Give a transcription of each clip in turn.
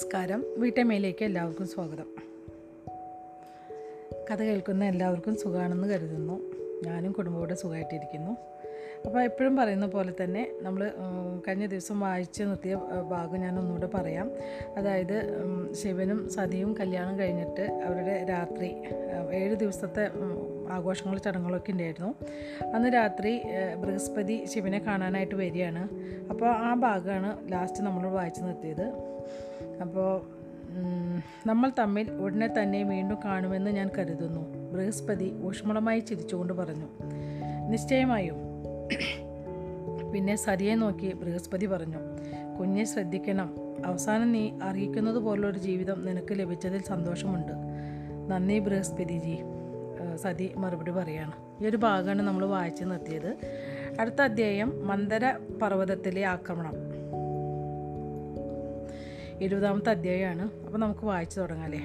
നമസ്കാരം. വീട്ടമ്മയിലേക്ക് എല്ലാവർക്കും സ്വാഗതം. കഥ കേൾക്കുന്ന എല്ലാവർക്കും സുഖമാണെന്ന് കരുതുന്നു. ഞാനും കുടുംബത്തോടെ സുഖമായിട്ടിരിക്കുന്നു അപ്പോൾ എപ്പോഴും പറയുന്ന പോലെ തന്നെ നമ്മൾ കഴിഞ്ഞ ദിവസം വായിച്ച് നിർത്തിയ ഭാഗം ഞാൻ ഒന്നുകൂടെ പറയാം. അതായത് ശിവനും സതിയും കല്യാണം കഴിഞ്ഞിട്ട് അവരുടെ രാത്രി ഏഴ് ദിവസത്തെ ആഘോഷങ്ങൾ ചടങ്ങുകളൊക്കെ ഉണ്ടായിരുന്നു. അന്ന് രാത്രി ബൃഹസ്പതി ശിവനെ കാണാനായിട്ട് വരികയാണ്. അപ്പോൾ ആ ഭാഗമാണ് ലാസ്റ്റ് നമ്മൾ വായിച്ച് നിർത്തിയത്. അപ്പോൾ നമ്മൾ തമ്മിൽ ഉടനെ തന്നെ വീണ്ടും കാണുമെന്ന് ഞാൻ കരുതുന്നു. ബൃഹസ്പതി ഊഷ്മളമായി ചിരിച്ചുകൊണ്ട് പറഞ്ഞു. നിശ്ചയമായും. പിന്നെ സരിയെ നോക്കി ബൃഹസ്പതി പറഞ്ഞു. കുഞ്ഞെ ശ്രദ്ധിക്കണം. അവസാനം നീ അറിയിക്കുന്നത് പോലുള്ളൊരു ജീവിതം നിനക്ക് ലഭിച്ചതിൽ സന്തോഷമുണ്ട്. നന്ദി ബൃഹസ്പതിജി. സതി മറുപടി പറയുകയാണ് ഈ ഒരു ഭാഗമാണ് നമ്മൾ വായിച്ചു നിർത്തിയത്. അടുത്ത അധ്യായം മന്ദര പർവതത്തിലെ ആക്രമണം. ഇരുപതാമത്തെ അധ്യായമാണ്. അപ്പോൾ നമുക്ക് വായിച്ചു തുടങ്ങാമല്ലേ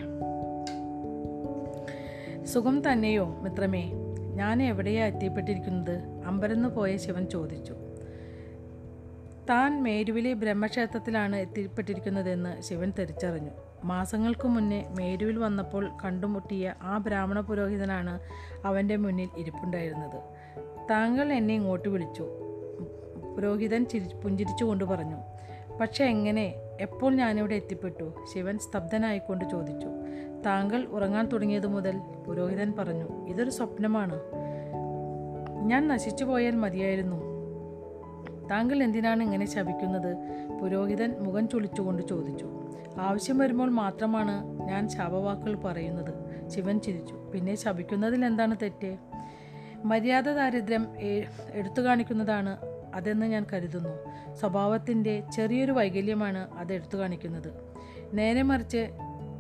സുഖം തന്നെയോ മിത്രമേ? ഞാൻ എവിടെയാ എത്തിപ്പെട്ടിരിക്കുന്നത്? അമ്പരന്ന് പോയ ശിവൻ ചോദിച്ചു. താൻ മേരുവിലെ ബ്രഹ്മക്ഷേത്രത്തിലാണ് എത്തിപ്പെട്ടിരിക്കുന്നതെന്ന് ശിവൻ തിരിച്ചറിഞ്ഞു. മാസങ്ങൾക്ക് മുന്നേ മേരുവിൽ വന്നപ്പോൾ കണ്ടുമുട്ടിയ ആ ബ്രാഹ്മണ പുരോഹിതനാണ് അവന്റെ മുന്നിൽ ഇരിപ്പുണ്ടായിരുന്നത്. താങ്കൾ എന്നെ ഇങ്ങോട്ട് വിളിച്ചു. പുരോഹിതൻ ചിരി പുഞ്ചിരിച്ചുകൊണ്ട് പറഞ്ഞു. പക്ഷെ എങ്ങനെ? എപ്പോൾ ഞാനിവിടെ എത്തിപ്പെട്ടു? ശിവൻ സ്തബ്ധനായിക്കൊണ്ട് ചോദിച്ചു. താങ്കൾ ഉറങ്ങാൻ തുടങ്ങിയത് മുതൽ പുരോഹിതൻ പറഞ്ഞു ഇതൊരു സ്വപ്നമാണ്. ഞാൻ നശിച്ചു പോയാൽ മതിയായിരുന്നു. താങ്കൾ എന്തിനാണ് ഇങ്ങനെ ശപിക്കുന്നത്? പുരോഹിതൻ മുഖം ചുളിച്ചുകൊണ്ട് ചോദിച്ചു. ആവശ്യം വരുമ്പോൾ മാത്രമാണ് ഞാൻ ശാപവാക്കുകൾ പറയുന്നത് ശിവൻ ചിരിച്ചു. പിന്നെ ശപിക്കുന്നതിൽ എന്താണ് തെറ്റ്? മര്യാദ ദാരിദ്ര്യം എടുത്തു കാണിക്കുന്നതാണ് അതെന്ന് ഞാൻ കരുതുന്നു. സ്വഭാവത്തിന്റെ ചെറിയൊരു വൈകല്യമാണ് അത് എടുത്തു കാണിക്കുന്നത്. നേരെ മറിച്ച്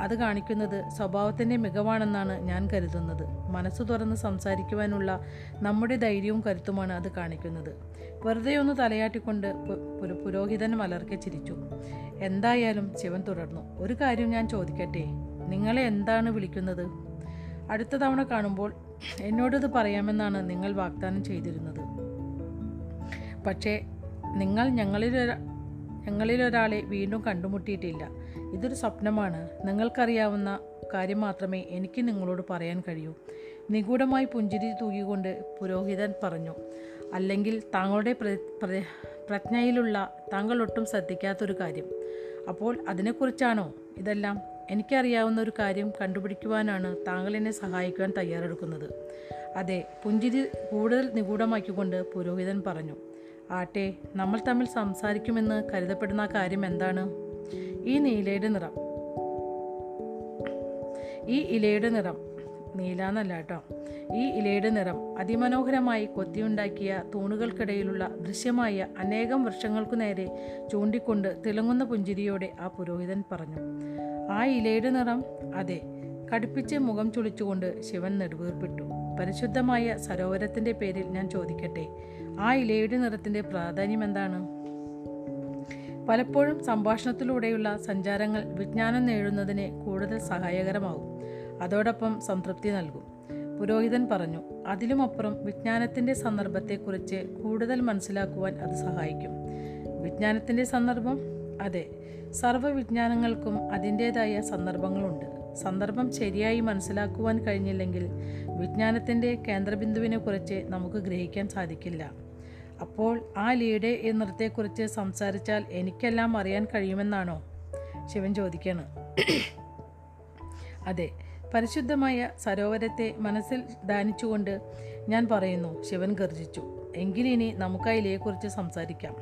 അത് കാണിക്കുന്നത് സ്വഭാവത്തിന്റെ മികവാണെന്നാണ് ഞാൻ കരുതുന്നത്. മനസ്സ് തുറന്ന് സംസാരിക്കുവാനുള്ള നമ്മുടെ ധൈര്യവും കരുത്തുമാണ് അത് കാണിക്കുന്നത്. വെറുതെ ഒന്ന് തലയാട്ടിക്കൊണ്ട് പുരോഹിതൻ മലർക്കെ ചിരിച്ചു. എന്തായാലും ശിവൻ തുടർന്നു. ഒരു കാര്യം ഞാൻ ചോദിക്കട്ടെ? നിങ്ങളെ എന്താണ് വിളിക്കുന്നത്? അടുത്ത തവണ കാണുമ്പോൾ എന്നോടിത് പറയാമെന്നാണ് നിങ്ങൾ വാഗ്ദാനം ചെയ്തിരുന്നത്. പക്ഷേ നിങ്ങൾ ഞങ്ങളിലൊരാ ഞങ്ങളിലൊരാളെ വീണ്ടും കണ്ടുമുട്ടിയിട്ടില്ല. ഇതൊരു സ്വപ്നമാണ്. നിങ്ങൾക്കറിയാവുന്ന കാര്യം മാത്രമേ എനിക്ക് നിങ്ങളോട് പറയാൻ കഴിയൂ. നിഗൂഢമായി പുഞ്ചിരി തൂകിക്കൊണ്ട് പുരോഹിതൻ പറഞ്ഞു അല്ലെങ്കിൽ താങ്കളുടെ പ്ര- പ്ര- പ്രജ്ഞയിലുള്ള താങ്കൾ ഒട്ടും ശ്രദ്ധിക്കാത്തൊരു കാര്യം. അപ്പോൾ അതിനെക്കുറിച്ചാണോ ഇതെല്ലാം? എനിക്കറിയാവുന്ന ഒരു കാര്യം കണ്ടുപിടിക്കുവാനാണ് താങ്കൾ എന്നെ സഹായിക്കുവാൻ തയ്യാറെടുക്കുന്നത്. അതെ പുഞ്ചിരി കൂടുതൽ നിഗൂഢമാക്കിക്കൊണ്ട് പുരോഹിതൻ പറഞ്ഞു ആട്ടെ നമ്മൾ തമ്മിൽ സംസാരിക്കുമെന്ന് കരുതപ്പെടുന്ന കാര്യം എന്താണ്? ഈ നീലയുടെ നിറം. ഈ ഇലയുടെ നിറം നീലാന്നല്ല കേട്ടോ. ഈ ഇലയുടെ നിറം അതിമനോഹരമായി കൊത്തിയുണ്ടാക്കിയ തൂണുകൾക്കിടയിലുള്ള ദൃശ്യമായ അനേകം വൃക്ഷങ്ങൾക്കു നേരെ ചൂണ്ടിക്കൊണ്ട് തിളങ്ങുന്ന പുഞ്ചിരിയോടെ ആ പുരോഹിതൻ പറഞ്ഞു ആ ഇലയുടെ നിറം അതെ. കടുപ്പിച്ച് മുഖം ചുളിച്ചുകൊണ്ട് ശിവൻ നെടുവീർപ്പിട്ടു. പരിശുദ്ധമായ സരോവരത്തിന്റെ പേരിൽ ഞാൻ ചോദിക്കട്ടെ ആ ഇലയുടെ നിറത്തിന്റെ പ്രാധാന്യം എന്താണ്? പലപ്പോഴും സംഭാഷണത്തിലൂടെയുള്ള സഞ്ചാരങ്ങൾ വിജ്ഞാനം നേടുന്നതിന് കൂടുതൽ സഹായകരമാകും. അതോടൊപ്പം സംതൃപ്തി നൽകും. പുരോഹിതൻ പറഞ്ഞു അതിലുമപ്പുറം വിജ്ഞാനത്തിന്റെ സന്ദർഭത്തെക്കുറിച്ച് കൂടുതൽ മനസ്സിലാക്കുവാൻ അത് സഹായിക്കും. വിജ്ഞാനത്തിന്റെ സന്ദർഭം? അതെ സർവവിജ്ഞാനങ്ങൾക്കും അതിന്റേതായ സന്ദർഭങ്ങളുണ്ട്. സന്ദർഭം ശരിയായി മനസ്സിലാക്കുവാൻ കഴിഞ്ഞില്ലെങ്കിൽ വിജ്ഞാനത്തിന്റെ കേന്ദ്രബിന്ദുവിനെക്കുറിച്ച് നമുക്ക് ഗ്രഹിക്കാൻ സാധിക്കില്ല. അപ്പോൾ ആ ലീഡ് ഈ നൃത്തത്തെക്കുറിച്ച് സംസാരിച്ചാൽ എനിക്കെല്ലാം അറിയാൻ കഴിയുമെന്നാണോ? ശിവൻ ചോദിക്കാണ്. അതെ പരിശുദ്ധമായ സരോവരത്തെ മനസ്സിൽ ദാനിച്ചുകൊണ്ട് ഞാൻ പറയുന്നു ശിവൻ ഗർജിച്ചു. എങ്കിലിനി നമുക്ക് ആ ഇലയെക്കുറിച്ച് സംസാരിക്കാം.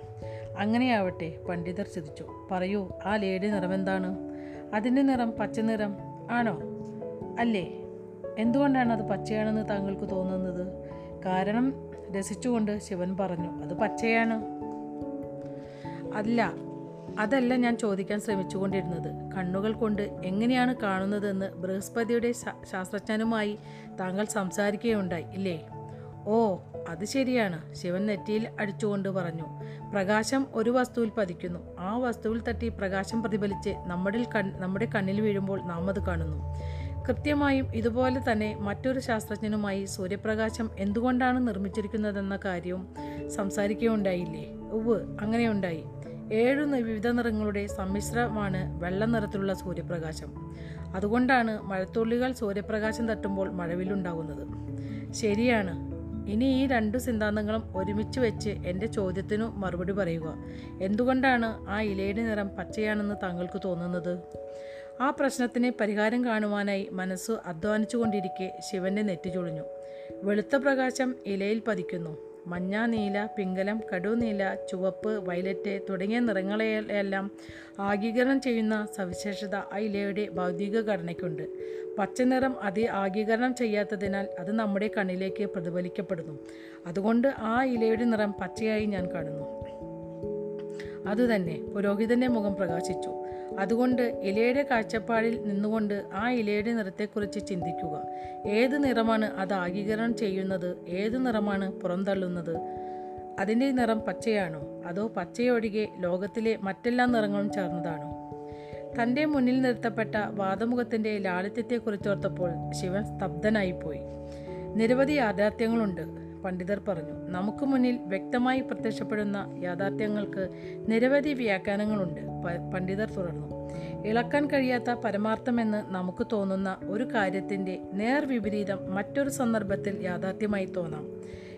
അങ്ങനെയാവട്ടെ പണ്ഡിതർ ചിരിച്ചു പറയൂ ആ ലേയുടെ നിറമെന്താണ് അതിന്റെ നിറം പച്ചനിറം ആണോ? അല്ലേ? എന്തുകൊണ്ടാണ് അത് പച്ചയാണെന്ന് താങ്കൾക്ക് തോന്നുന്നത്? കാരണം രസിച്ചുകൊണ്ട് ശിവൻ പറഞ്ഞു അത് പച്ചയാണ്. അല്ല അതല്ല ഞാൻ ചോദിക്കാൻ ശ്രമിച്ചുകൊണ്ടിരുന്നത്. കണ്ണുകൾ കൊണ്ട് എങ്ങനെയാണ് കാണുന്നതെന്ന് ബൃഹസ്പതിയുടെ ശാസ്ത്രജ്ഞനുമായി താങ്കൾ സംസാരിക്കുകയുണ്ടായി ഇല്ലേ? ഓ അത് ശരിയാണ് ശിവൻ നെറ്റിയിൽ അടിച്ചുകൊണ്ട് പറഞ്ഞു. പ്രകാശം ഒരു വസ്തുവിൽ പതിക്കുന്നു. ആ വസ്തുവിൽ തട്ടി പ്രകാശം പ്രതിഫലിച്ച് നമ്മുടെ കൺ നമ്മുടെ കണ്ണിൽ വീഴുമ്പോൾ നാം അത് കാണുന്നു. കൃത്യമായും ഇതുപോലെ തന്നെ മറ്റൊരു ശാസ്ത്രജ്ഞനുമായി സൂര്യപ്രകാശം എന്തുകൊണ്ടാണ് നിർമ്മിച്ചിരിക്കുന്നതെന്ന കാര്യവും സംസാരിക്കുകയുണ്ടായില്ലേ? ഉവ് അങ്ങനെയുണ്ടായി. ഏഴു വിവിധ നിറങ്ങളുടെ സമ്മിശ്രമാണ് വെള്ള നിറത്തിലുള്ള സൂര്യപ്രകാശം. അതുകൊണ്ടാണ് മഴത്തുള്ളികൾ സൂര്യപ്രകാശം തട്ടുമ്പോൾ മഴവിലുണ്ടാകുന്നത് ശരിയാണ്. ഇനി ഈ രണ്ടു സിദ്ധാന്തങ്ങളും ഒരുമിച്ച് വെച്ച് എന്റെ ചോദ്യത്തിനു മറുപടി പറയുക. എന്തുകൊണ്ടാണ് ആ ഇലയുടെ നിറം പച്ചയാണെന്ന് താങ്കൾക്ക് തോന്നുന്നത്? ആ പ്രശ്നത്തിന് പരിഹാരം കാണുവാനായി മനസ്സ് അധ്വാനിച്ചുകൊണ്ടിരിക്കെ ശിവന്റെ നെറ്റി ചുളിഞ്ഞു. വെളുത്ത പ്രകാശം ഇലയിൽ പതിക്കുന്നു. മഞ്ഞ നീല പിങ്കലം കടുനീല ചുവപ്പ് വയലറ്റ് തുടങ്ങിയ നിറങ്ങളെയെല്ലാം ആഗീകരണം ചെയ്യുന്ന സവിശേഷത ആ ഇലയുടെ ഭൗതിക ഘടനയ്ക്കുണ്ട്. പച്ചനിറം അതി ആഗീകരണം ചെയ്യാത്തതിനാൽ അത് നമ്മുടെ കണ്ണിലേക്ക് പ്രതിഫലിക്കപ്പെടുന്നു. അതുകൊണ്ട് ആ ഇലയുടെ നിറം പച്ചയായി ഞാൻ കാണുന്നു. അതുതന്നെ പുരോഹിതന്റെ മുഖം പ്രകാശിച്ചു. അതുകൊണ്ട് ഇലയുടെ കാഴ്ചപ്പാടിൽ നിന്നുകൊണ്ട് ആ ഇലയുടെ നിറത്തെക്കുറിച്ച് ചിന്തിക്കുക. ഏത് നിറമാണ് അത് ആഗീകരണം ചെയ്യുന്നത്? ഏത് നിറമാണ് പുറന്തള്ളുന്നത്? അതിന്റെ നിറം പച്ചയാണോ? അതോ പച്ചയൊഴികെ ലോകത്തിലെ മറ്റെല്ലാ നിറങ്ങളും ചേർന്നതാണോ? തന്റെ മുന്നിൽ നിർത്തപ്പെട്ട വാദമുഖത്തിന്റെ ലാളിത്യത്തെക്കുറിച്ചോർത്തപ്പോൾ ശിവൻ സ്തബ്ധനായിപ്പോയി. നിരവധി യാഥാർത്ഥ്യങ്ങളുണ്ട്. പണ്ഡിതർ പറഞ്ഞു നമുക്ക് മുന്നിൽ വ്യക്തമായി പ്രത്യക്ഷപ്പെടുന്ന യാഥാർത്ഥ്യങ്ങൾക്ക് നിരവധി വ്യാഖ്യാനങ്ങളുണ്ട് പണ്ഡിതർ തുടർന്നു. ഇളക്കാൻ കഴിയാത്ത പരമാർത്ഥമെന്ന് നമുക്ക് തോന്നുന്ന ഒരു കാര്യത്തിന്റെ നേർവിപരീതം മറ്റൊരു സന്ദർഭത്തിൽ യാഥാർത്ഥ്യമായി തോന്നാം.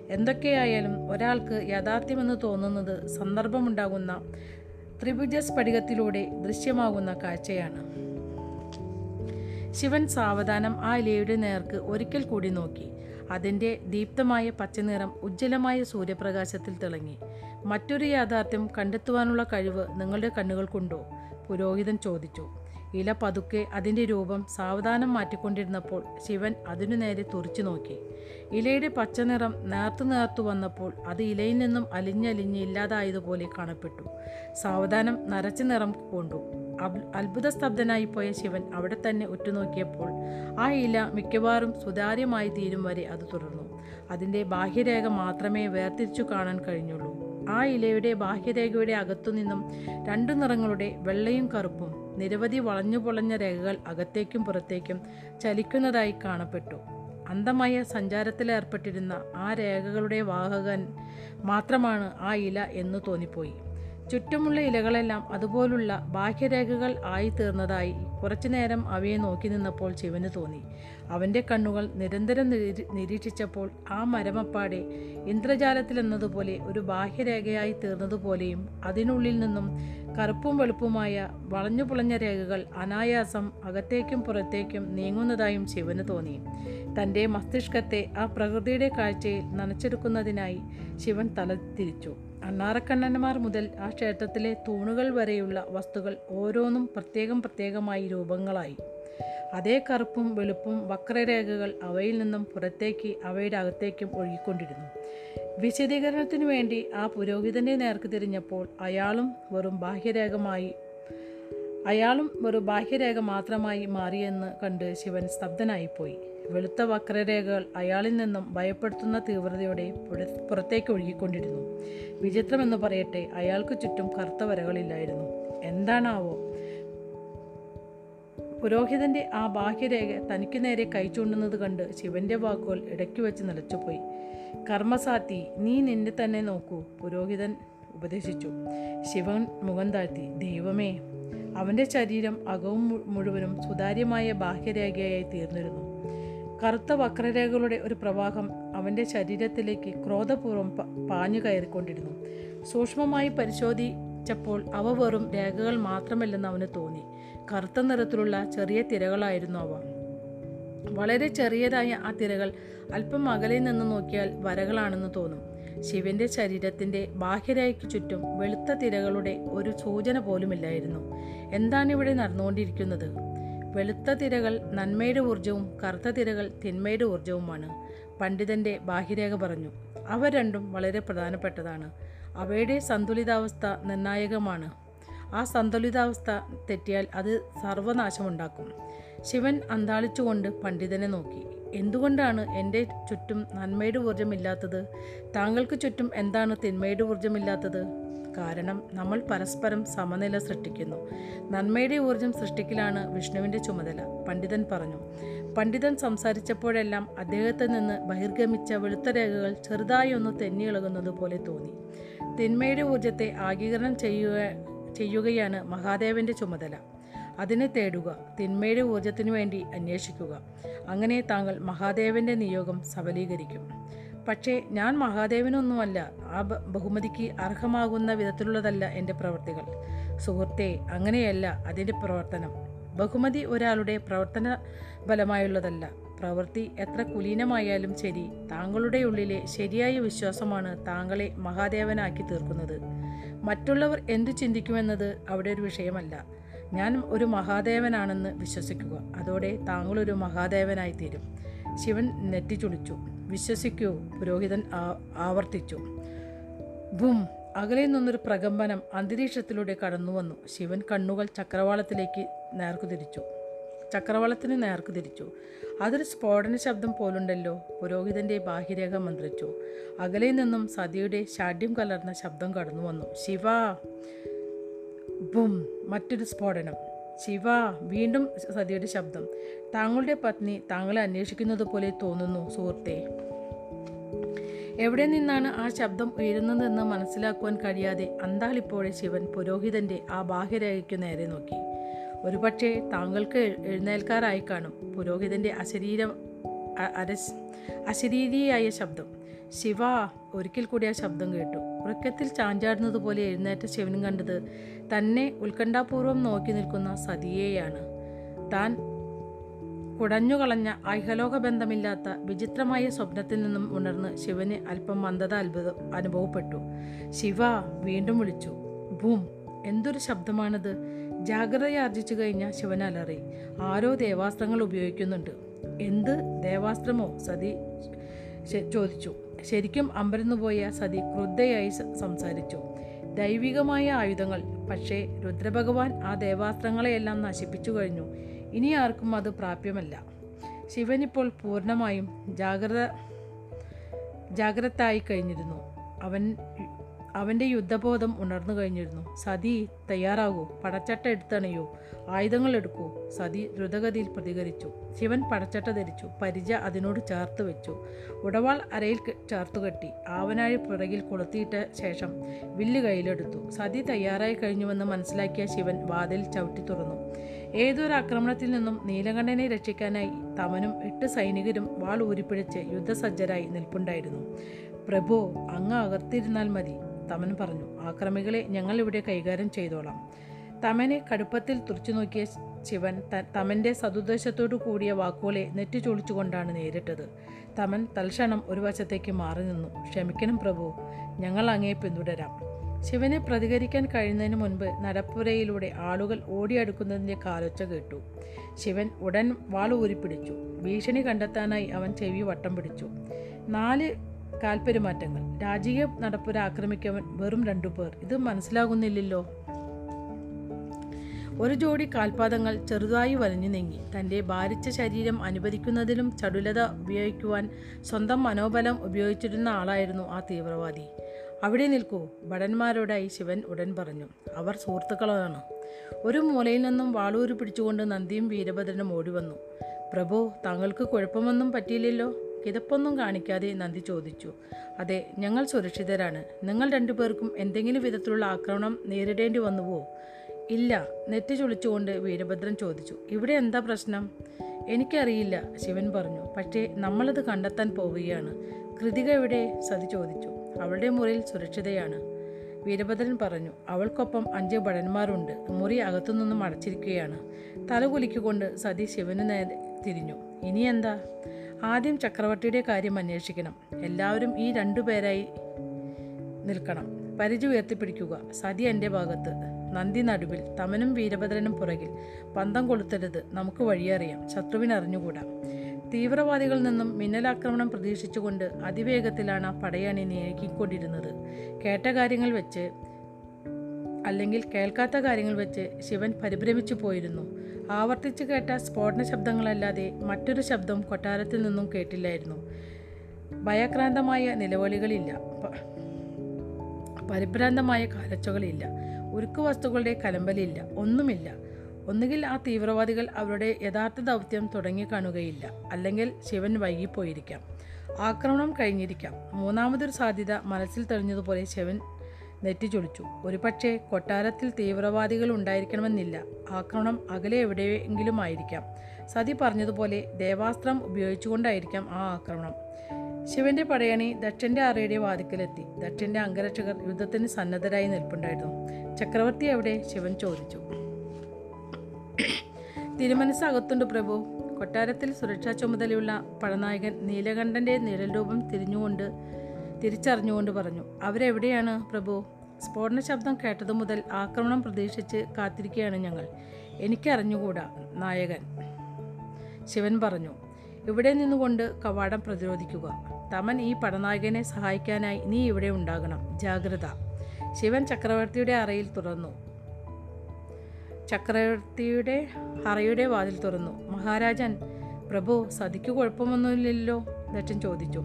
എന്തൊക്കെയായാലും ഒരാൾക്ക് യാഥാർത്ഥ്യമെന്ന് തോന്നുന്നത് സന്ദർഭമുണ്ടാകുന്ന ത്രിഭുജ സ്ഫടികത്തിലൂടെ ദൃശ്യമാകുന്ന കാഴ്ചയാണ്. ശിവൻ സാവധാനം ആ ഇലയുടെ നേർക്ക് ഒരിക്കൽ കൂടി നോക്കി. അതിന്റെ ദീപ്തമായ പച്ചനിറം ഉജ്ജ്വലമായ സൂര്യപ്രകാശത്തിൽ തിളങ്ങി. മറ്റൊരു യാഥാർത്ഥ്യം കണ്ടെത്തുവാനുള്ള കഴിവ് നിങ്ങളുടെ കണ്ണുകൾക്കുണ്ടോ? പുരോഹിതൻ ചോദിച്ചു. ഇല പതുക്കെ അതിന്റെ രൂപം സാവധാനം മാറ്റിക്കൊണ്ടിരുന്നപ്പോൾ ശിവൻ അതിനു നേരെ തുറിച്ചു നോക്കി. ഇലയുടെ പച്ചനിറം നേർത്തു നേർത്തു വന്നപ്പോൾ അത് ഇലയിൽ നിന്നും അലിഞ്ഞലിഞ്ഞ് ഇല്ലാതായതുപോലെ കാണപ്പെട്ടു. സാവധാനം നരച്ച നിറം കൊണ്ടു. അബ്- അത്ഭുത സ്തബ്ധനായി പോയ ശിവൻ അവിടെ തന്നെ ഉറ്റുനോക്കിയപ്പോൾ ആ ഇല മിക്കവാറും സുതാര്യമായി തീരും വരെ അത് തുടർന്നു. അതിന്റെ ബാഹ്യരേഖ മാത്രമേ വേർതിരിച്ചു കാണാൻ കഴിഞ്ഞുള്ളൂ. ആ ഇലയുടെ ബാഹ്യരേഖയുടെ അകത്തുനിന്നും രണ്ടു നിറങ്ങളുടെ വെള്ളയും കറുപ്പും നിരവധി വളഞ്ഞു പൊളഞ്ഞ രേഖകൾ അകത്തേക്കും പുറത്തേക്കും ചലിക്കുന്നതായി കാണപ്പെട്ടു. അന്ധമായ സഞ്ചാരത്തിലേർപ്പെട്ടിരുന്ന ആ രേഖകളുടെ വാഹകൻ മാത്രമാണ് ആ ഇല എന്ന് തോന്നിപ്പോയി. ചുറ്റുമുള്ള ഇലകളെല്ലാം അതുപോലുള്ള ബാഹ്യരേഖകൾ ആയി തീർന്നതായി കുറച്ചുനേരം അവയെ നോക്കി നിന്നപ്പോൾ ശിവന് തോന്നി. അവന്റെ കണ്ണുകൾ നിരന്തരം നിരീക്ഷിച്ചപ്പോൾ ആ മരമപ്പാടെ ഇന്ദ്രജാലത്തിലെന്നതുപോലെ ഒരു ബാഹ്യരേഖയായി തീർന്നതുപോലെയും അതിനുള്ളിൽ നിന്നും കറുപ്പും വെളുപ്പുമായ വളഞ്ഞു പുളഞ്ഞ രേഖകൾ അനായാസം അകത്തേക്കും പുറത്തേക്കും നീങ്ങുന്നതായും ശിവന് തോന്നി. തന്റെ മസ്തിഷ്കത്തെ ആ പ്രകൃതിയുടെ കാഴ്ചയിൽ നനച്ചെടുക്കുന്നതിനായി ശിവൻ തല തിരിച്ചു. അണ്ണാറക്കണ്ണന്മാർ മുതൽ ആ ക്ഷേത്രത്തിലെ തൂണുകൾ വരെയുള്ള വസ്തുക്കൾ ഓരോന്നും പ്രത്യേകം പ്രത്യേകമായി രൂപങ്ങളായി. അതേ കറുപ്പും വെളുപ്പും വക്രരേഖകൾ അവയിൽ നിന്നും പുറത്തേക്ക് അവയുടെ അകത്തേക്കും ഒഴുകിക്കൊണ്ടിരുന്നു. വിശദീകരണത്തിനു വേണ്ടി ആ പുരോഹിതന്റെ നേർക്ക് തിരിഞ്ഞപ്പോൾ അയാളും വെറും ബാഹ്യരേഖമായി അയാളും ഒരു ബാഹ്യരേഖ മാത്രമായി മാറിയെന്ന് കണ്ട് ശിവൻ സ്തബ്ധനായിപ്പോയി. വെളുത്ത വക്രരേഖകൾ അയാളിൽ നിന്നും ഭയപ്പെടുത്തുന്ന തീവ്രതയോടെ പുറത്തേക്ക് ഒഴുകിക്കൊണ്ടിരുന്നു. വിചിത്രമെന്ന് പറയട്ടെ അയാൾക്ക് ചുറ്റും കറുത്ത വരകളില്ലായിരുന്നു. എന്താണാവോ? പുരോഹിതന്റെ ആ ബാഹ്യരേഖ തനിക്ക് നേരെ കൈ ചൂണ്ടുന്നത് കണ്ട് ശിവന്റെ വാക്കുകൾ ഇടയ്ക്ക് വെച്ച് നിലച്ചുപോയി. കർമ്മസാത്തി നീ നിന്നെ തന്നെ നോക്കൂ പുരോഹിതൻ ഉപദേശിച്ചു. ശിവൻ മുഖം താഴ്ത്തി ദൈവമേ അവന്റെ ശരീരം അകവും മുഴുവനും സുതാര്യമായ ബാഹ്യരേഖയായി തീർന്നിരുന്നു. കറുത്ത വക്രരേഖകളുടെ ഒരു പ്രവാഹം അവന്റെ ശരീരത്തിലേക്ക് ക്രോധപൂർവം പാഞ്ഞു കയറിക്കൊണ്ടിരുന്നു. സൂക്ഷ്മമായി പരിശോധിച്ചപ്പോൾ അവ വെറും രേഖകൾ മാത്രമല്ലെന്ന് അവന് തോന്നി. കറുത്ത നിറത്തിലുള്ള ചെറിയ തിരകളായിരുന്നു അവ. വളരെ ചെറിയതായ ആ തിരകൾ അല്പം അകലെ നിന്ന് നോക്കിയാൽ വരകളാണെന്ന് തോന്നും. ശിവന്റെ ശരീരത്തിന്റെ ബാഹ്യരേഖയ്ക്ക് ചുറ്റും വെളുത്ത തിരകളുടെ ഒരു സൂചന പോലുമില്ലായിരുന്നു. എന്താണ് ഇവിടെ നടന്നുകൊണ്ടിരിക്കുന്നത്? വെളുത്ത തിരകൾ നന്മയുടെ ഊർജവും കറുത്ത തിരകൾ തിന്മയുടെ ഊർജവുമാണ് പണ്ഡിതന്റെ ബാഹ്യരേഖ പറഞ്ഞു അവ രണ്ടും വളരെ പ്രധാനപ്പെട്ടതാണ്. അവയുടെ സന്തുലിതാവസ്ഥ നിർണായകമാണ്. ആ സന്തുലിതാവസ്ഥ തെറ്റിയാൽ അത് സർവനാശമുണ്ടാക്കും. ശിവൻ അന്താളിച്ചുകൊണ്ട് പണ്ഡിതനെ നോക്കി എന്തുകൊണ്ടാണ് എന്റെ ചുറ്റും നന്മയുടെ ഊർജമില്ലാത്തത് താങ്കൾക്ക് ചുറ്റും എന്താണ് തിന്മയുടെ ഊർജമില്ലാത്തത് കാരണം നമ്മൾ പരസ്പരം സമനില സൃഷ്ടിക്കുന്നു. നന്മയുടെ ഊർജം സൃഷ്ടിക്കലാണ് വിഷ്ണുവിന്റെ ചുമതല പണ്ഡിതൻ പറഞ്ഞു. പണ്ഡിതൻ സംസാരിച്ചപ്പോഴെല്ലാം അദ്ദേഹത്തിൽ നിന്ന് ബഹിർഗമിച്ച വെളുത്ത രേഖകൾ ചെറുതായി ഒന്ന് തെന്നിയിളകുന്നത് പോലെ തോന്നി. തിന്മയുടെ ഊർജത്തെ ആഗീകരണം ചെയ്യുക ചെയ്യുകയാണ് മഹാദേവന്റെ ചുമതല. അതിനെ തേടുക തിന്മയുടെ ഊർജത്തിനു വേണ്ടി അന്വേഷിക്കുക. അങ്ങനെ താങ്കൾ മഹാദേവന്റെ നിയോഗം സഫലീകരിക്കും. പക്ഷേ ഞാൻ മഹാദേവനൊന്നുമല്ല. ആ ബഹുമതിക്ക് അർഹമാകുന്ന വിധത്തിലുള്ളതല്ല എന്റെ പ്രവൃത്തികൾ സുഹൃത്തെ അങ്ങനെയല്ല അതിന്റെ പ്രവർത്തനം. ബഹുമതി ഒരാളുടെ പ്രവർത്തന ഫലമായുള്ളതല്ല. പ്രവൃത്തി എത്ര കുലീനമായാലും ശരി താങ്കളുടെ ഉള്ളിലെ ശരിയായ വിശ്വാസമാണ് താങ്കളെ മഹാദേവനാക്കി തീർക്കുന്നത്. മറ്റുള്ളവർ എന്തു ചിന്തിക്കുമെന്നത് അവിടെ ഒരു വിഷയമല്ല. ഞാൻ ഒരു മഹാദേവനാണെന്ന് വിശ്വസിക്കുക. അതോടെ താങ്കളൊരു മഹാദേവനായി തീരും ശിവൻ നെറ്റിച്ചുളിച്ചു വിശ്വസിക്കൂ പുരോഹിതൻ ആവർത്തിച്ചു. ബും അകലെ നിന്നൊരു പ്രകമ്പനം അന്തരീക്ഷത്തിലൂടെ കടന്നു വന്നു ശിവൻ കണ്ണുകൾ ചക്രവാളത്തിലേക്ക് നേർക്കുതിരിച്ചു ചക്രവാളത്തിന് നേർക്കു തിരിച്ചു. അതൊരു സ്ഫോടന ശബ്ദം പോലുണ്ടല്ലോ പുരോഹിതന്റെ ബാഹ്യരേഖ മന്ത്രിച്ചു. അകലെ നിന്നും സതിയുടെ ഷാഢ്യം കലർന്ന ശബ്ദം കടന്നു വന്നു ശിവ! ബും മറ്റൊരു സ്ഫോടനം. ശിവ വീണ്ടും സതിയുടെ ശബ്ദം. താങ്കളുടെ പത്നി താങ്കളെ അന്വേഷിക്കുന്നത് പോലെ തോന്നുന്നു സുഹൃത്തെ. എവിടെ നിന്നാണ് ആ ശബ്ദം ഉയരുന്നതെന്ന് മനസ്സിലാക്കുവാൻ കഴിയാതെ അന്താളിപ്പോഴെ ശിവൻ പുരോഹിതന്റെ ആ ബാഹ്യരേഖയ്ക്കു നേരെ നോക്കി. ഒരുപക്ഷെ താങ്കൾക്ക് എഴ്- എഴുന്നേൽക്കാറായി കാണും. പുരോഹിതന്റെ അശരീരം അരസ് അശരീരിയായ ശബ്ദം. ശിവ ഒരിക്കൽ കൂടി ആ ശബ്ദം കേട്ടു. ഉറക്കത്തിൽ ചാഞ്ചാടുന്നത് പോലെ എഴുന്നേറ്റ ശിവൻ കണ്ടത് തന്നെ ഉത്കണ്ഠാപൂർവം നോക്കി നിൽക്കുന്ന സതിയെയാണ്. താൻ കുടഞ്ഞുകളഞ്ഞ ഐഹലോക ബന്ധമില്ലാത്ത വിചിത്രമായ സ്വപ്നത്തിൽ നിന്നും ഉണർന്ന് ശിവന് അല്പം മന്ദത അത്ഭുതം അനുഭവപ്പെട്ടു. ശിവ വീണ്ടും വിളിച്ചു ഭൂം എന്തൊരു ശബ്ദമാണിത്? ജാഗ്രതയാർജിച്ചു കഴിഞ്ഞ ശിവൻ അലറി ആരോ ദേവാസ്ത്രങ്ങൾ ഉപയോഗിക്കുന്നുണ്ട്. എന്ത്? ദേവാസ്ത്രമോ? സതി ചോദിച്ചു. ശരിക്കും അമ്പരന്നുപോയ സതി ക്രുദ്ധയായി സംസാരിച്ചു. ദൈവികമായ ആയുധങ്ങൾ പക്ഷേ രുദ്രഭഗവാൻ ആ ദേവാസ്ത്രങ്ങളെയെല്ലാം നശിപ്പിച്ചു കഴിഞ്ഞു. ഇനി ആർക്കും അത് പ്രാപ്യമല്ല. ശിവനിപ്പോൾ പൂർണമായും ജാഗ്രത ജാഗ്രതായി കഴിഞ്ഞിരുന്നു. അവൻ അവന്റെ യുദ്ധബോധം ഉണർന്നു കഴിഞ്ഞിരുന്നു. സതി തയ്യാറാകൂ. പടച്ചട്ട എടുത്തണയോ. ആയുധങ്ങൾ എടുക്കൂ. സതി ദ്രുതഗതിയിൽ പ്രതികരിച്ചു. ശിവൻ പടച്ചട്ട ധരിച്ചു. പരിച അതിനോട് ചേർത്ത് വെച്ചു. ഉടവാൾ അരയിൽ ചേർത്ത് ചേർത്തു കെട്ടി. ആവനാഴി പുറകിൽ കൊളുത്തിയിട്ട ശേഷം വില്ല് കയ്യിലെടുത്തു. സതി തയ്യാറായി കഴിഞ്ഞുവെന്ന് മനസ്സിലാക്കിയ ശിവൻ വാതിൽ ചവിട്ടി തുറന്നു. ഏതൊരു ആക്രമണത്തിൽ നിന്നും നീലകണ്ഠനെ രക്ഷിക്കാനായി തമനും എട്ട് സൈനികരും വാൾ ഊരിപ്പിടിച്ച് യുദ്ധസജ്ജരായി നിൽപ്പുണ്ടായിരുന്നു. പ്രഭു അങ്ങ് അകത്തിരുന്നാൽ മതി. തമൻ പറഞ്ഞു ആക്രമികളെ ഞങ്ങൾ ഇവിടെ കൈകാര്യം ചെയ്തോളാം. തമനെ കടുപ്പത്തിൽ തുറച്ചു നോക്കിയ ശിവൻ ത- തമന്റെ സതുദ്ദേശത്തോടു കൂടിയ വാക്കുകളെ നെറ്റി ചൊളിച്ചുകൊണ്ടാണ് നേരിട്ടത്. തമൻ തൽക്ഷണം ഒരു വശത്തേക്ക് മാറി നിന്നു. ക്ഷമിക്കണം പ്രഭു ഞങ്ങൾ അങ്ങേ പിന്തുടരാം. ശിവനെ പ്രതികരിക്കാൻ കഴിയുന്നതിന് മുൻപ് നടപ്പുരയിലൂടെ ആളുകൾ ഓടിയടുക്കുന്നതിന്റെ കാലൊച്ച കേട്ടു. ശിവൻ ഉടൻ വാൾ ഊരിപ്പിടിച്ചു. ഭീഷണി കണ്ടെത്താനായി അവൻ ചെവി വട്ടം പിടിച്ചു. നാല് കാൽപ്പെരുമാറ്റങ്ങൾ രാജകീയ നടപ്പുര ആക്രമിക്കവൻ വെറും രണ്ടു പേർ. ഇത് മനസ്സിലാകുന്നില്ലല്ലോ. ഒരു ജോഡി കാൽപാദങ്ങൾ ചെറുതായി വലിഞ്ഞു നീങ്ങി. തന്റെ ഭാരിച്ച ശരീരം അനുവദിക്കുന്നതിലും ചടുലത ഉപയോഗിക്കുവാൻ സ്വന്തം മനോബലം ഉപയോഗിച്ചിരുന്ന ആളായിരുന്നു ആ തീവ്രവാദി. അവിടെ നിൽക്കൂ ഭടന്മാരോടായി ശിവൻ ഉടൻ പറഞ്ഞു. അവർ സുഹൃത്തുക്കളാണ്. ഒരു മൂലയിൽ നിന്നും വാളൂരി പിടിച്ചുകൊണ്ട് നന്ദിയും വീരഭദ്രനും ഓടി വന്നു പ്രഭു താങ്കൾക്ക് കുഴപ്പമൊന്നും പറ്റിയില്ലല്ലോ? കിതപ്പൊന്നും കാണിക്കാതെ നന്ദി ചോദിച്ചു. അതെ ഞങ്ങൾ സുരക്ഷിതരാണ്. നിങ്ങൾ രണ്ടുപേർക്കും എന്തെങ്കിലും വിധത്തിലുള്ള ആക്രമണം നേരിടേണ്ടി വന്നുവോ? ഇല്ല നെറ്റി ചുളിച്ചുകൊണ്ട് വീരഭദ്രൻ ചോദിച്ചു. ഇവിടെ എന്താ പ്രശ്നം? എനിക്കറിയില്ല ശിവൻ പറഞ്ഞു. പക്ഷേ നമ്മളത് കണ്ടെത്താൻ പോവുകയാണ്. കൃതിക എവിടെ സതി ചോദിച്ചു. അവളുടെ മുറിയിൽ സുരക്ഷിതയാണ്. വീരഭദ്രൻ പറഞ്ഞു. അവൾക്കൊപ്പം അഞ്ച് ഭടന്മാരുണ്ട്. മുറി അകത്തുനിന്നും അടച്ചിരിക്കുകയാണ്. തലകുലിക്കുകൊണ്ട് സതി ശിവന് നേരെ തിരിഞ്ഞു. ഇനി എന്താ ആദ്യം ചക്രവർത്തിയുടെ കാര്യം അന്വേഷിക്കണം. എല്ലാവരും ഈ രണ്ടു പേരായി നിൽക്കണം. പരിചി ഉയർത്തിപ്പിടിക്കുക. സതി എന്റെ ഭാഗത്ത്. നന്ദി നടുവിൽ. തമനും വീരഭദ്രനും പുറകിൽ. പന്തം കൊളുത്തരുത്. നമുക്ക് വഴിയറിയാം ശത്രുവിനറിഞ്ഞുകൂടാം തീവ്രവാദികളിൽ നിന്നും മിന്നലാക്രമണം പ്രതീക്ഷിച്ചുകൊണ്ട് അതിവേഗത്തിലാണ് പടയണി നീക്കിക്കൊണ്ടിരുന്നത് കേട്ട കാര്യങ്ങൾ വെച്ച് അല്ലെങ്കിൽ കേൾക്കാത്ത കാര്യങ്ങൾ വെച്ച് ശിവൻ പരിഭ്രമിച്ചു പോയിരുന്നു. ആവർത്തിച്ച് കേട്ട സ്ഫോടന ശബ്ദങ്ങളല്ലാതെ മറ്റൊരു ശബ്ദം കൊട്ടാരത്തിൽ നിന്നും കേട്ടില്ലായിരുന്നു. ഭയക്രാന്തമായ നിലവിളികളില്ല. പരിഭ്രാന്തമായ കാലച്ചകളില്ല ഉരുക്കു വസ്തുക്കളുടെ കലമ്പലില്ല. ഒന്നുമില്ല. ഒന്നുകിൽ ആ തീവ്രവാദികൾ അവരുടെ യഥാർത്ഥ ദൗത്യം തുടങ്ങിക്കാണുകയില്ല. അല്ലെങ്കിൽ ശിവൻ വൈകിപ്പോയിരിക്കാം. ആക്രമണം കഴിഞ്ഞിരിക്കാം. മൂന്നാമതൊരു സാധ്യത മനസ്സിൽ തെളിഞ്ഞതുപോലെ ശിവൻ നെറ്റി ചൊളിച്ചു ഒരുപക്ഷെ കൊട്ടാരത്തിൽ തീവ്രവാദികൾ ഉണ്ടായിരിക്കണമെന്നില്ല. ആക്രമണം അകലെ എവിടെയെങ്കിലും ആയിരിക്കാം സതി പറഞ്ഞതുപോലെ ദേവാസ്ത്രം ഉപയോഗിച്ചുകൊണ്ടായിരിക്കാം ആ ആക്രമണം. ശിവന്റെ പടയണി ദക്ഷന്റെ അറയുടെ വാതിക്കലെത്തി. ദക്ഷന്റെ അംഗരക്ഷകർ യുദ്ധത്തിന് സന്നദ്ധരായി നിൽപ്പുണ്ടായിരുന്നു. ചക്രവർത്തി എവിടെ ശിവൻ ചോദിച്ചു. തിരുമനസ് അകത്തുണ്ട് പ്രഭു. കൊട്ടാരത്തിൽ സുരക്ഷാ ചുമതലയുള്ള പടനായകൻ നീലകണ്ഠന്റെ നിഴൽ രൂപം തിരിഞ്ഞുകൊണ്ട് തിരിച്ചറിഞ്ഞുകൊണ്ട് പറഞ്ഞു. അവരെവിടെയാണ് പ്രഭു? സ്ഫോടന ശബ്ദം കേട്ടതു മുതൽ ആക്രമണം പ്രതീക്ഷിച്ച് കാത്തിരിക്കുകയാണ് ഞങ്ങൾ. എനിക്കറിഞ്ഞുകൂടാ നായകൻ. ശിവൻ പറഞ്ഞു ഇവിടെ നിന്നുകൊണ്ട് കവാടം പ്രതിരോധിക്കുക. തമൻ ഈ പടനായകനെ സഹായിക്കാനായി നീ ഇവിടെ ഉണ്ടാകണം. ജാഗ്രത. ശിവൻ ചക്രവർത്തിയുടെ അറയിൽ തുറന്നു. ചക്രവർത്തിയുടെ അറയുടെ വാതിൽ തുറന്നു. മഹാരാജൻ പ്രഭു സതിക്ക് കുഴപ്പമൊന്നുമില്ലല്ലോ? ദക്ഷൻ ചോദിച്ചു.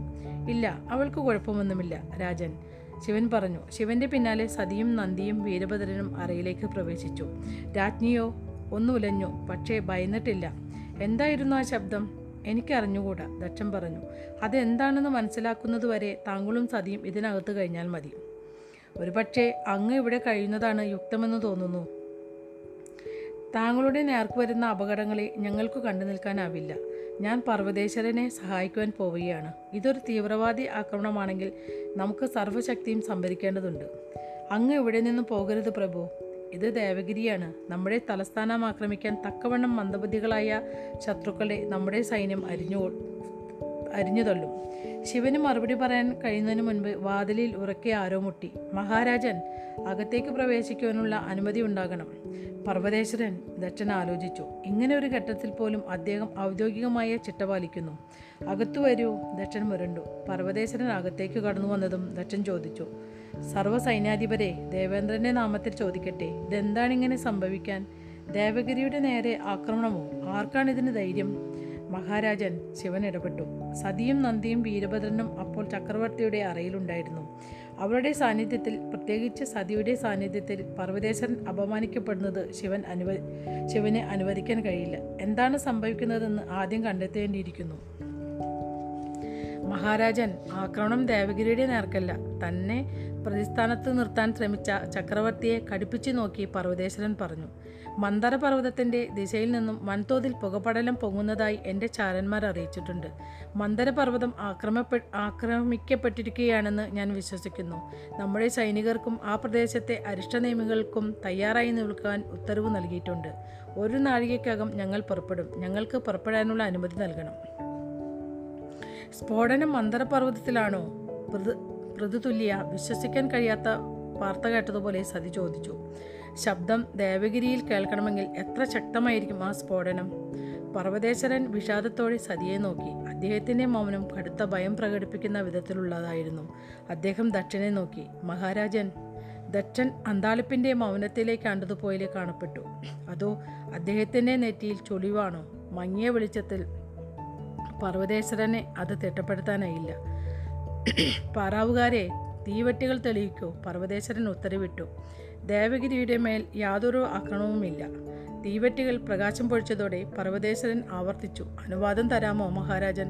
ഇല്ല അവൾക്ക് കുഴപ്പമൊന്നുമില്ല രാജൻ. ശിവൻ പറഞ്ഞു ശിവന്റെ പിന്നാലെ സതിയും നന്ദിയും വീരഭദ്രനും അറയിലേക്ക് പ്രവേശിച്ചു. രാജ്ഞിയോ ഒന്നുലഞ്ഞു പക്ഷേ ഭയന്നിട്ടില്ല. എന്തായിരുന്നു ആ ശബ്ദം? എനിക്കറിഞ്ഞുകൂടാ ദക്ഷൻ പറഞ്ഞു. അതെന്താണെന്ന് മനസ്സിലാക്കുന്നതുവരെ താങ്കളും സതിയും ഇതിനകത്ത് കഴിഞ്ഞാൽ മതി. ഒരുപക്ഷെ അങ്ങ് ഇവിടെ കഴിയുന്നതാണ് യുക്തമെന്ന് തോന്നുന്നു. താങ്കളുടെ നേർക്ക് വരുന്ന അപകടങ്ങളെ ഞങ്ങൾക്ക് കണ്ടു നിൽക്കാനാവില്ല. ഞാൻ പർവതേശ്വരനെ സഹായിക്കുവാൻ പോവുകയാണ്. ഇതൊരു തീവ്രവാദി ആക്രമണമാണെങ്കിൽ നമുക്ക് സർവശക്തിയും സംഭരിക്കേണ്ടതുണ്ട്. അങ്ങ് ഇവിടെ നിന്നും പോകരുത് പ്രഭു. ഇത് ദേവഗിരിയാണ്. നമ്മുടെ തലസ്ഥാനം ആക്രമിക്കാൻ തക്കവണ്ണം മന്ദബുദ്ധികളായ ശത്രുക്കളെ നമ്മുടെ സൈന്യം അരിഞ്ഞു അരിഞ്ഞു തള്ളും. ശിവന് മറുപടി പറയാൻ കഴിയുന്നതിന് മുൻപ് വാതിലിൽ ഉറക്കെ ആരോ മുട്ടി. മഹാരാജൻ അകത്തേക്ക് പ്രവേശിക്കുവാനുള്ള അനുമതി ഉണ്ടാകണം. പർവതേശ്വരൻ ദക്ഷൻ ആലോചിച്ചു. ഇങ്ങനെ ഒരു ഘട്ടത്തിൽ പോലും അദ്ദേഹം ഔദ്യോഗികമായ ചിട്ട പാലിക്കുന്നു. അകത്തു വരൂ ദക്ഷൻ മുരണ്ടു. പർവതേശ്വരൻ അകത്തേക്ക് കടന്നു വന്നതും ദക്ഷൻ ചോദിച്ചു. സർവസൈന്യാധിപരെ ദേവേന്ദ്രന്റെ നാമത്തിൽ ചോദിക്കട്ടെ. ഇതെന്താണിങ്ങനെ സംഭവിക്കാൻ? ദേവഗിരിയുടെ നേരെ ആക്രമണമോ? ആർക്കാണ് ഇതിന് ധൈര്യം? മഹാരാജൻ ശിവൻ ഇടപെട്ടു സതിയും നന്ദിയും വീരഭദ്രനും അപ്പോൾ ചക്രവർത്തിയുടെ അറയിലുണ്ടായിരുന്നു. അവരുടെ സാന്നിധ്യത്തിൽ പ്രത്യേകിച്ച് സതിയുടെ സാന്നിധ്യത്തിൽ പർവതേശ്വരൻ അപമാനിക്കപ്പെടുന്നത് ശിവൻ അനുവ ശിവനെ അനുവദിക്കാൻ കഴിയില്ല. എന്താണ് സംഭവിക്കുന്നതെന്ന് ആദ്യം കണ്ടെത്തേണ്ടിയിരിക്കുന്നു. മഹാരാജൻ ആക്രമണം ദേവഗിരിയുടെ നേർക്കല്ല തന്നെ പ്രതിസ്ഥാനത്ത് നിർത്താൻ ശ്രമിച്ച ചക്രവർത്തിയെ കടുപ്പിച്ചു നോക്കി പർവതേശ്വരൻ പറഞ്ഞു മന്ദര പർവതത്തിന്റെ ദിശയിൽ നിന്നും വൻതോതിൽ പുകപടലം പൊങ്ങുന്നതായി എന്റെ ചാരന്മാർ അറിയിച്ചിട്ടുണ്ട്. മന്ദര പർവതം ആക്രമപ്പെ ആക്രമിക്കപ്പെട്ടിരിക്കുകയാണെന്ന് ഞാൻ വിശ്വസിക്കുന്നു. നമ്മുടെ സൈനികർക്കും ആ പ്രദേശത്തെ അരിഷ്ടനിയമങ്ങൾക്കും തയ്യാറായി നിൽക്കാൻ ഉത്തരവ് നൽകിയിട്ടുണ്ട്. ഒരു നാഴികയ്ക്കകം ഞങ്ങൾ പുറപ്പെടും. ഞങ്ങൾക്ക് പുറപ്പെടാനുള്ള അനുമതി നൽകണം. സ്ഫോടനം മന്ദരപർവതത്തിലാണോ പൃഥുതുല്യ വിശ്വസിക്കാൻ കഴിയാത്ത വാർത്ത കേട്ടതുപോലെ സതി ചോദിച്ചു. ശബ്ദം ദേവഗിരിയിൽ കേൾക്കണമെങ്കിൽ എത്ര ശക്തമായിരിക്കും ആ സ്ഫോടനം? പർവതേശ്വരൻ വിഷാദത്തോടെ സതിയെ നോക്കി. അദ്ദേഹത്തിന്റെ മൗനം കടുത്ത ഭയം പ്രകടിപ്പിക്കുന്ന വിധത്തിലുള്ളതായിരുന്നു. അദ്ദേഹം ദക്ഷനെ നോക്കി. മഹാരാജൻ ദക്ഷൻ അന്താളിപ്പിന്റെ മൗനത്തിലേക്ക് കണ്ടതുപോലെ കാണപ്പെട്ടു. അതോ അദ്ദേഹത്തിന്റെ നെറ്റിയിൽ ചൊളിവാണോ? മങ്ങിയ വെളിച്ചത്തിൽ പർവതേശ്വരനെ അത് തിട്ടപ്പെടുത്താനായില്ല. പാറാവുകാരെ തീവട്ടികൾ തെളിയിക്കൂ പർവതേശ്വരൻ ഉത്തരവിട്ടു. ദേവഗിരിയുടെ മേൽ യാതൊരു ആക്രമവുമില്ല തീവറ്റികൾ പ്രകാശം പൊഴിച്ചതോടെ പർവതേശ്വരൻ ആവർത്തിച്ചു. അനുവാദം തരാമോ മഹാരാജൻ?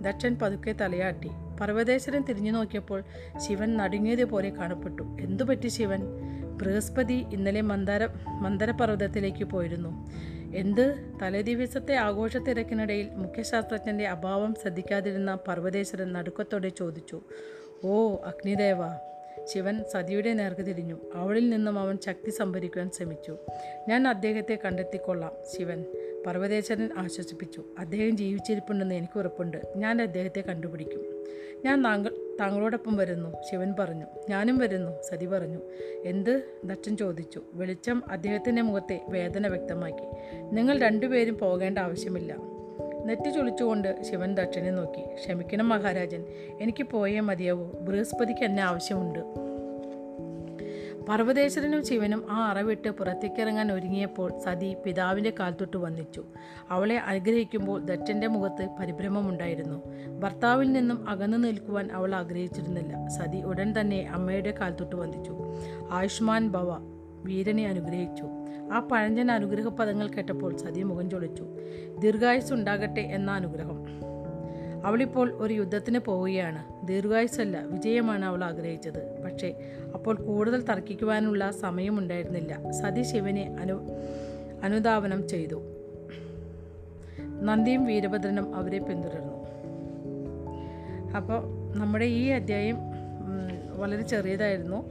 ദക്ഷൻ പതുക്കെ തലയാട്ടി. പർവതേശ്വരൻ തിരിഞ്ഞു നോക്കിയപ്പോൾ ശിവൻ നടുങ്ങിയതുപോലെ കാണപ്പെട്ടു. എന്തുപറ്റി ശിവൻ? ബൃഹസ്പതി ഇന്നലെ മന്ദാര മന്ദരപർവതത്തിലേക്ക് പോയിരുന്നു. എന്ത്? തലേദിവസത്തെ ആഘോഷത്തിരക്കിനിടയിൽ മുഖ്യശാസ്ത്രജ്ഞന്റെ അഭാവം ശ്രദ്ധിക്കാതിരുന്ന പർവതേശ്വരൻ നടുക്കത്തോടെ ചോദിച്ചു ഓ അഗ്നിദേവ ശിവൻ സതിയുടെ നേർക്ക് തിരിഞ്ഞു. അവളിൽ നിന്നും അവൻ ശക്തി സംഭരിക്കുവാൻ ശ്രമിച്ചു. ഞാൻ അദ്ദേഹത്തെ കണ്ടെത്തിക്കൊള്ളാം ശിവൻ പർവതേശ്വരൻ ആശ്വസിപ്പിച്ചു. അദ്ദേഹം ജീവിച്ചിരിപ്പുണ്ടെന്ന് എനിക്ക് ഉറപ്പുണ്ട്. ഞാൻ അദ്ദേഹത്തെ കണ്ടുപിടിക്കും. ഞാൻ താങ്കൾ താങ്കളോടൊപ്പം വരുന്നു. ശിവൻ പറഞ്ഞു. ഞാനും വരുന്നു. സതി പറഞ്ഞു. എന്ത്? ദക്ഷൻ ചോദിച്ചു. വെളിച്ചം അദ്ദേഹത്തിന്റെ മുഖത്തെ വേദന വ്യക്തമാക്കി. നിങ്ങൾ രണ്ടുപേരും പോകേണ്ട ആവശ്യമില്ല. നെറ്റി ചൊളിച്ചുകൊണ്ട് ശിവൻ ദക്ഷനെ നോക്കി. ക്ഷമിക്കണം മഹാരാജൻ. എനിക്ക് പോയേ മതിയാവൂ. ബൃഹസ്പതിക്ക് എന്നെ ആവശ്യമുണ്ട്. പർവതേശ്വരനും ശിവനും ആ അറവിട്ട് പുറത്തേക്കിറങ്ങാൻ ഒരുങ്ങിയപ്പോൾ സതി പിതാവിന്റെ കാൽത്തൊട്ട് വന്നിച്ചു. അവളെ അനുഗ്രഹിക്കുമ്പോൾ ദക്ഷന്റെ മുഖത്ത് പരിഭ്രമമുണ്ടായിരുന്നു. ഭർത്താവിൽ നിന്നും അകന്നു നിൽക്കുവാൻ അവൾ ആഗ്രഹിച്ചിരുന്നില്ല. സതി ഉടൻ തന്നെ അമ്മയുടെ കാൽത്തൊട്ട് വന്നിച്ചു ആയുഷ്മാൻ ഭവ വീരനെ അനുഗ്രഹിച്ചു. ആ പഴഞ്ചൻ അനുഗ്രഹ പദങ്ങൾ കേട്ടപ്പോൾ സതി മുഖം ചൊളിച്ചു. ദീർഘായുസ് ഉണ്ടാകട്ടെ എന്ന അനുഗ്രഹം. അവളിപ്പോൾ ഒരു യുദ്ധത്തിന് പോവുകയാണ്. ദീർഘായുസല്ല വിജയമാണ് അവൾ ആഗ്രഹിച്ചത്. പക്ഷേ അപ്പോൾ കൂടുതൽ തർക്കിക്കുവാനുള്ള സമയമുണ്ടായിരുന്നില്ല. സതി ശിവനെ അനു അനുധാവനം ചെയ്തു. നന്ദിയും വീരഭദ്രനും അവരെ പിന്തുടർന്നു. അപ്പോൾ നമ്മുടെ ഈ അധ്യായം വളരെ ചെറിയതായിരുന്നു.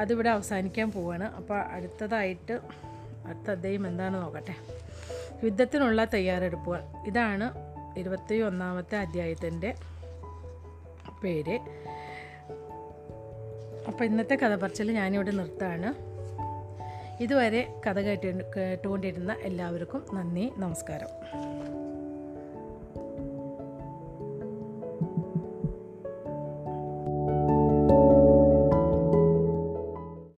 അതിവിടെ അവസാനിക്കാൻ പോവാണ്. അപ്പോൾ അടുത്തതായിട്ട് അടുത്ത അധ്യായം എന്താണെന്ന് നോക്കട്ടെ. യുദ്ധത്തിനുള്ള തയ്യാറെടുപ്പുകൾ. ഇതാണ് ഇരുപത്തി ഒന്നാമത്തെ അധ്യായത്തിന്റെ പേര്. അപ്പോൾ ഇന്നത്തെ കഥ പറച്ചിൽ ഞാനിവിടെ നിർത്താണ്. ഇതുവരെ കഥ കേട്ട് കേട്ടുകൊണ്ടിരുന്ന എല്ലാവർക്കും നന്ദി നമസ്കാരം.